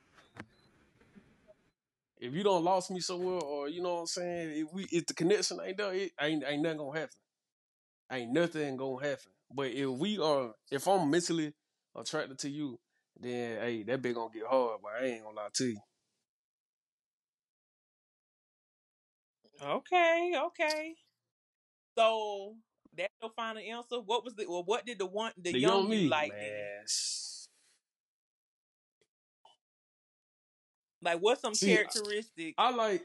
If you don't lost me somewhere, or you know what I'm saying, if we if the connection ain't there, it ain't ain't nothing gonna happen. Ain't nothing gonna happen. But if we are, if I'm mentally attracted to you, then hey, that bit gonna get hard. But I ain't gonna lie to you. Okay, okay. So that's your final answer. What was the well? What did the one the, The young, young you me, like man. Like what's some See, characteristics I like.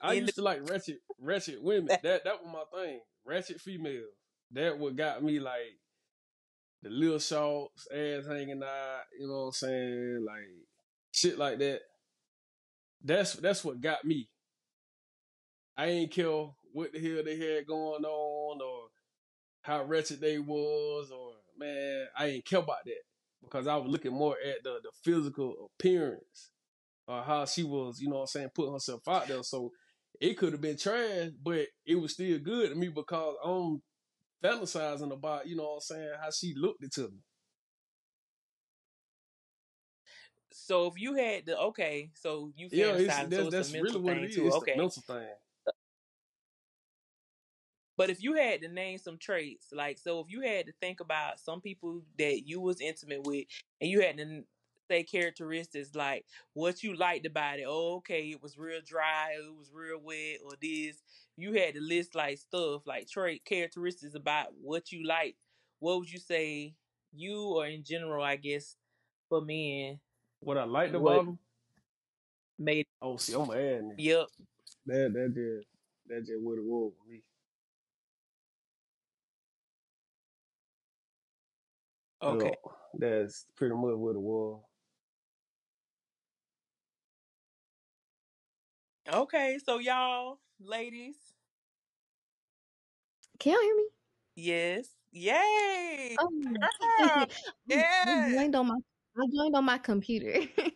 I in the used to like ratchet, ratchet women. That that was my thing. Ratchet females. That what got me like the little shorts, ass hanging out. You know what I'm saying? Like shit like that. That's that's what got me. I ain't care what the hell they had going on or how wretched they was or man, I ain't care about that because I was looking more at the the physical appearance or how she was, you know what I'm saying, putting herself out there. So it could have been trash, but it was still good to me because I'm fantasizing about, you know what I'm saying, how she looked it to me. so if you had the okay, so you Yeah, it's fantasizing, so that's really what it is. too. It's the Okay. mental thing. But if you had to name some traits, like so, if you had to think about some people that you was intimate with, and you had to say characteristics like what you liked about it. Oh, okay, it was real dry, it was real wet, or this. You had to list like stuff like trait characteristics about what you liked. What would you say you or in general, I guess, for men, What I liked what about them, made oh see, I'm an ad now. yep. That that just that just what it was with me. Okay. That's pretty much what it was. Okay, so y'all, ladies, Can y'all hear me? yes. Yay! Oh, Girl, I yes. joined on my I joined on my computer.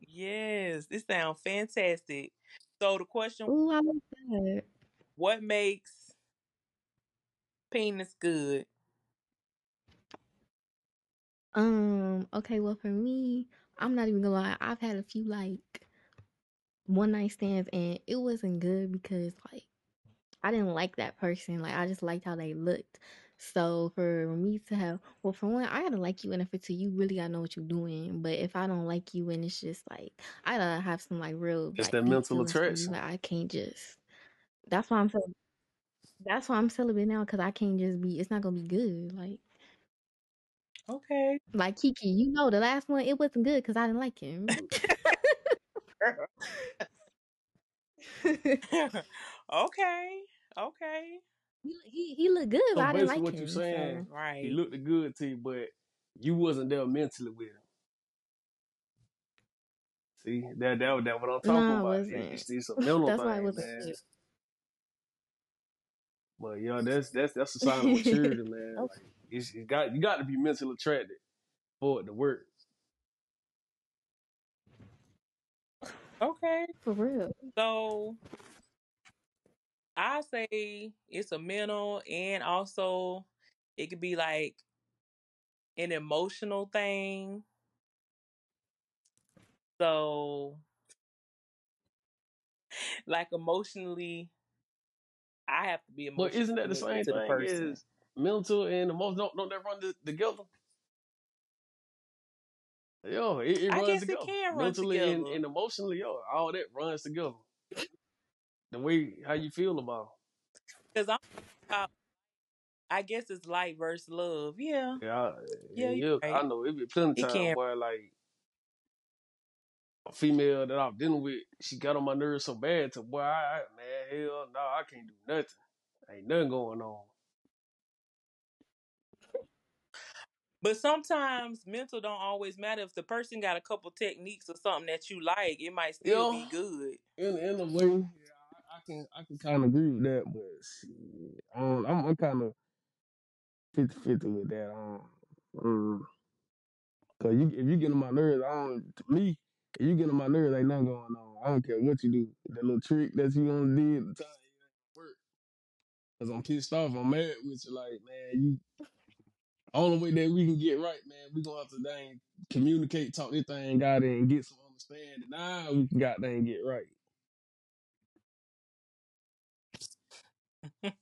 Yes, this sounds fantastic. So the question, Ooh, I like that. what makes penis good? Um, okay, well for me, I'm not even gonna lie, I've had a few like one night stands and it wasn't good because like I didn't like that person. Like I just liked how they looked. So for me to have well for one, I gotta like you and if it's to you really gotta know what you're doing. But if I don't like you and it's just like I gotta have some like real It's like that mental feelings attraction. Like I can't just that's why I'm so that's why I'm celibate now because I can't just be it's not gonna be good. Like Okay. like Kiki, you know the last one it wasn't good because I didn't like him. okay. Okay. he, he he looked good, So but I didn't basically, like what you him. saying? So Right. He looked good to you, but you wasn't there mentally with him. See, that that that what I'm talking no, I about. It- wasn't. it's, it's a mental That's why it thing, wasn't man. good. But yeah, that's that's that's a sign of maturity, man. Okay. Like it's, it got you got to be mentally attracted for it to work. Okay. For real. So I say it's a mental and also it could be like an emotional thing. So like emotionally I have to be But emotionally isn't that the same to the thing person. as mental and emotional? Don't, don't that run t- together? Yo, it, it I runs together. it Mentally and, together. and emotionally, yo, all that runs together. The way how you feel about. Because I'm about, I guess it's light versus love. Yeah. Yeah, I, Yeah, yeah, I know it be plenty times can. where like a female that I'm dealing with, she got on my nerves so bad to boy, I, I man, hell no, I can't do nothing. Ain't nothing going on. But sometimes mental don't always matter. If the person got a couple techniques or something that you like, it might still Yeah, be good. in in a way, yeah, I, I can I can kind of agree with that, but shit, um, I'm I'm kind of 50-50 with that. Um, um, cause you if you get on my nerves, I don't. To me, if you get on my nerves, ain't nothing going on. I don't care what you do. That little trick that you gonna do at the time, it ain't gonna work. Cause I'm pissed off. I'm mad with you. Like man, you only way that we can get right, man, we gonna have to dang communicate, talk this thing out, and get some understanding. Now we can goddamn get right.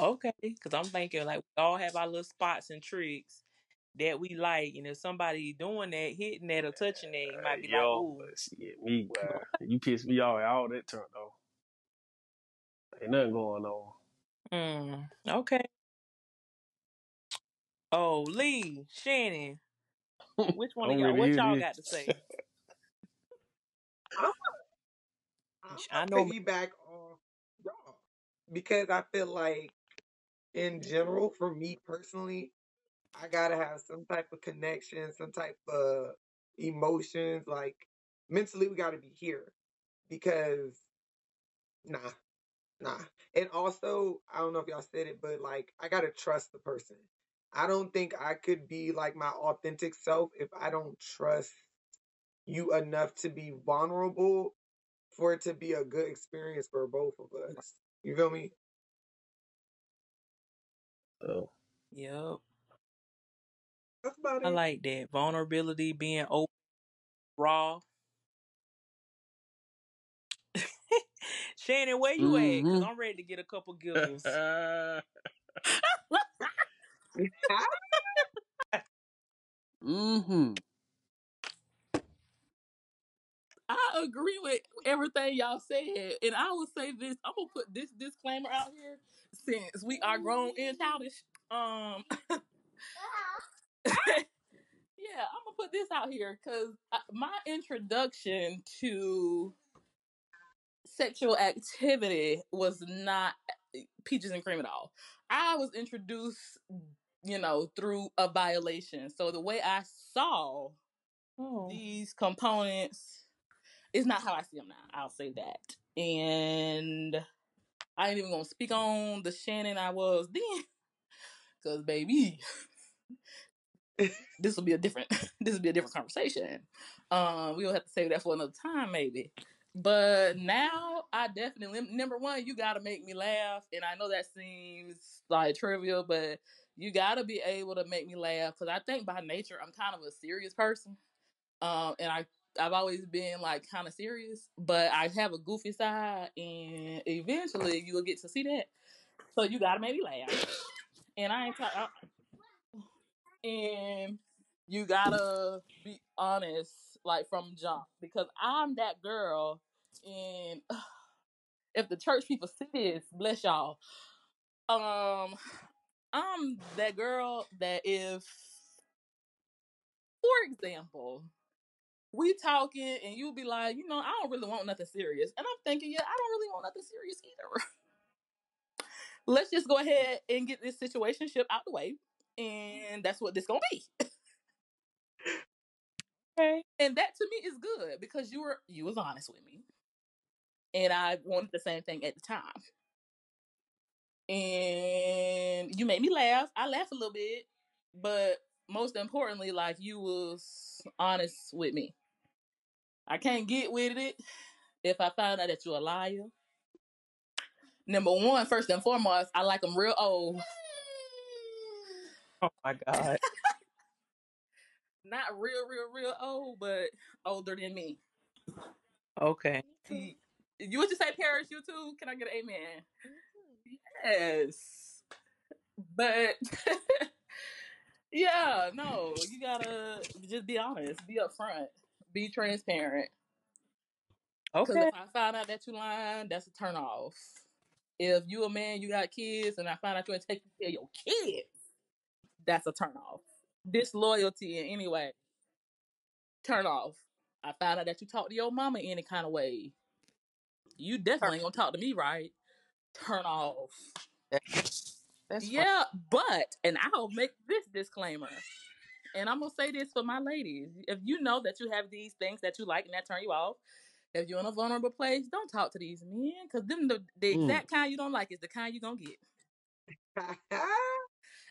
Okay, because I'm thinking like we all have our little spots and tricks that we like, and if somebody doing that, hitting that or touching that, you Uh, might be like, yo, "Ooh, shit, me, boy, you pissed me off. All that turned though." Ain't nothing going on. mm, okay." Oh, Lee, Shannon, which one of I'm y'all? ready What hear y'all this. got to say? I'm, I'm I gonna know. piggyback on y'all because I feel like, in general, for me personally, I gotta have some type of connection, some type of emotions. Like mentally, we gotta be here because nah, nah. And also, I don't know if y'all said it, but like I gotta trust the person. I don't think I could be like my authentic self if I don't trust you enough to be vulnerable for it to be a good experience for both of us. You feel me? So, Yep, That's about it. I like that vulnerability, being open, raw. Shannon, where you at? Cause mm-hmm. I'm ready to get a couple giggles. mm-hmm. I agree with everything y'all said, and I will say this: I'm gonna put this disclaimer out here since we are grown and childish. Um, yeah, I'm gonna put this out here because my introduction to sexual activity was not peaches and cream at all. I was introduced, you know, through a violation. So the way I saw oh. these components is not how I see them now. I'll say that. And I ain't even gonna speak on the Shannon I was then, cause baby, this will be a different this will be a different conversation. Um, we'll have to save that for another time, maybe. But now I definitely number one, you gotta make me laugh, and I know that seems like trivial, but you gotta be able to make me laugh because I think by nature I'm kind of a serious person, um, and I I've always been like kind of serious, but I have a goofy side, and eventually you will get to see that. So you gotta make me laugh, and I ain't talking and you gotta be honest, like from jump, because I'm that girl. And if the church people see this, bless y'all. Um, I'm that girl that if, for example, we talking and you be like, you know, I don't really want nothing serious, and I'm thinking, yeah, I don't really want nothing serious either. Let's just go ahead and get this situationship out the way, and that's what this gonna be. Okay. and that to me is good because you were you was honest with me and i wanted the same thing at the time and you made me laugh. I laughed a little bit but most importantly like you was honest with me. I can't get with it if i find out that you're a liar. Number one first and foremost i like them real old. Oh my God. not real real real old but older than me. Okay. you you would you say Paris you too? Can i get an amen Yes. But yeah, no, you gotta just be honest, be upfront, be transparent. Because Okay. if I find out that you lying, that's a turn off. If you a man, you got kids, and I find out you ain't taking care of your kids, that's a turn off. Disloyalty in any way, turn off. I found out that you talk to your mama any kind of way, you definitely ain't gonna talk to me right. Turn off. That's. Yeah, but and I'll make this disclaimer. And I'm gonna say this for my ladies. If you know that you have these things that you like and that turn you off, if you're in a vulnerable place, don't talk to these men. Cause then the, the Mm. exact kind you don't like is the kind you're gonna get.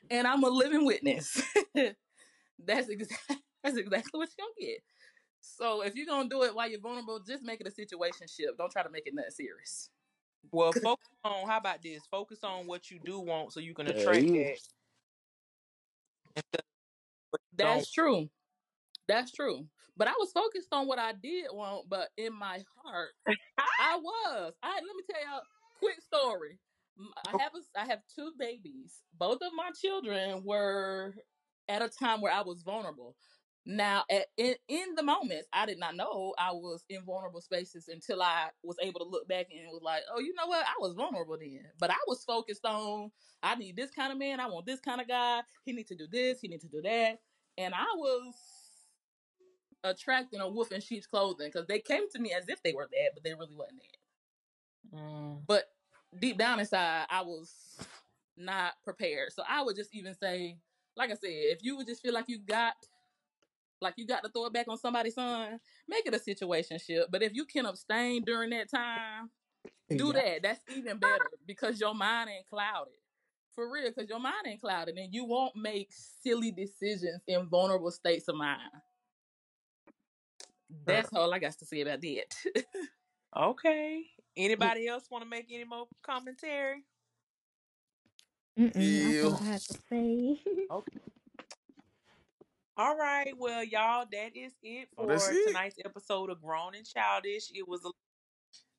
And I'm a living witness. that's exact that's exactly what you're gonna get. So if you're gonna do it while you're vulnerable, just make it a situationship. Don't try to make it nothing serious. Well, focus on how about this? Focus on what you do want, so you can attract you- that. Instead of what you don't. That's true. That's true. But I was focused on what I did want, but in my heart, I was. I let me tell y'all quick story. M- I oh. have a, I have two babies. Both of my children were at a time where I was vulnerable. Now, at, in in the moments, I did not know I was in vulnerable spaces until I was able to look back and was like, "Oh, you know what? I was vulnerable then." But I was focused on I need this kind of man. I want this kind of guy. He needs to do this. He needs to do that. And I was attracting a wolf in sheep's clothing because they came to me as if they were that, but they really wasn't that. Mm. But deep down inside, I was not prepared. So I would just even say, like I said, if you would just feel like you got, like you got to throw it back on somebody's son, make it a situationship. But if you can abstain during that time, do Yeah. that. That's even better because your mind ain't clouded. For real, because your mind ain't clouded and you won't make silly decisions in vulnerable states of mind. That's all I got to say about that. Okay. Mm. Anybody else want to make any more commentary? Mm-mm, I Yeah. feel I had to say. Okay. All right. Well, y'all, that is it Oh, for it? tonight's episode of Grown and Childish. It was a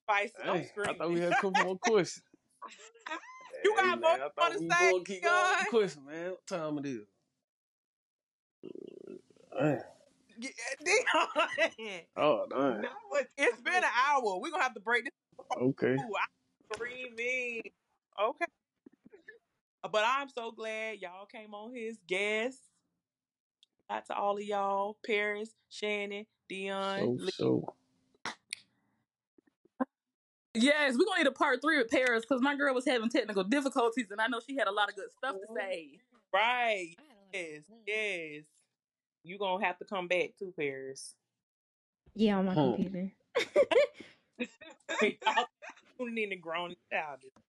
spicy. I'm Hey, I thought we had a couple more questions. You Hey, got man, more I you thought we say, gonna keep going with the John? question, man. What time it is? Man. Yeah, Dion. Oh, damn. What it's been an hour. We're gonna have to break this. Okay. Ooh, I'm screaming. Okay. But I'm so glad y'all came on his guest. Out to all of y'all, Paris, Shannon, Dion, So, so. yes, we're gonna need a part three with Paris because my girl was having technical difficulties and I know she had a lot of good stuff to mm-hmm. say. Right. I had a lot of Yes. Yes. You gonna have to come back too, Paris. Yeah, on my computer. Y'all tuning in to grown and childish.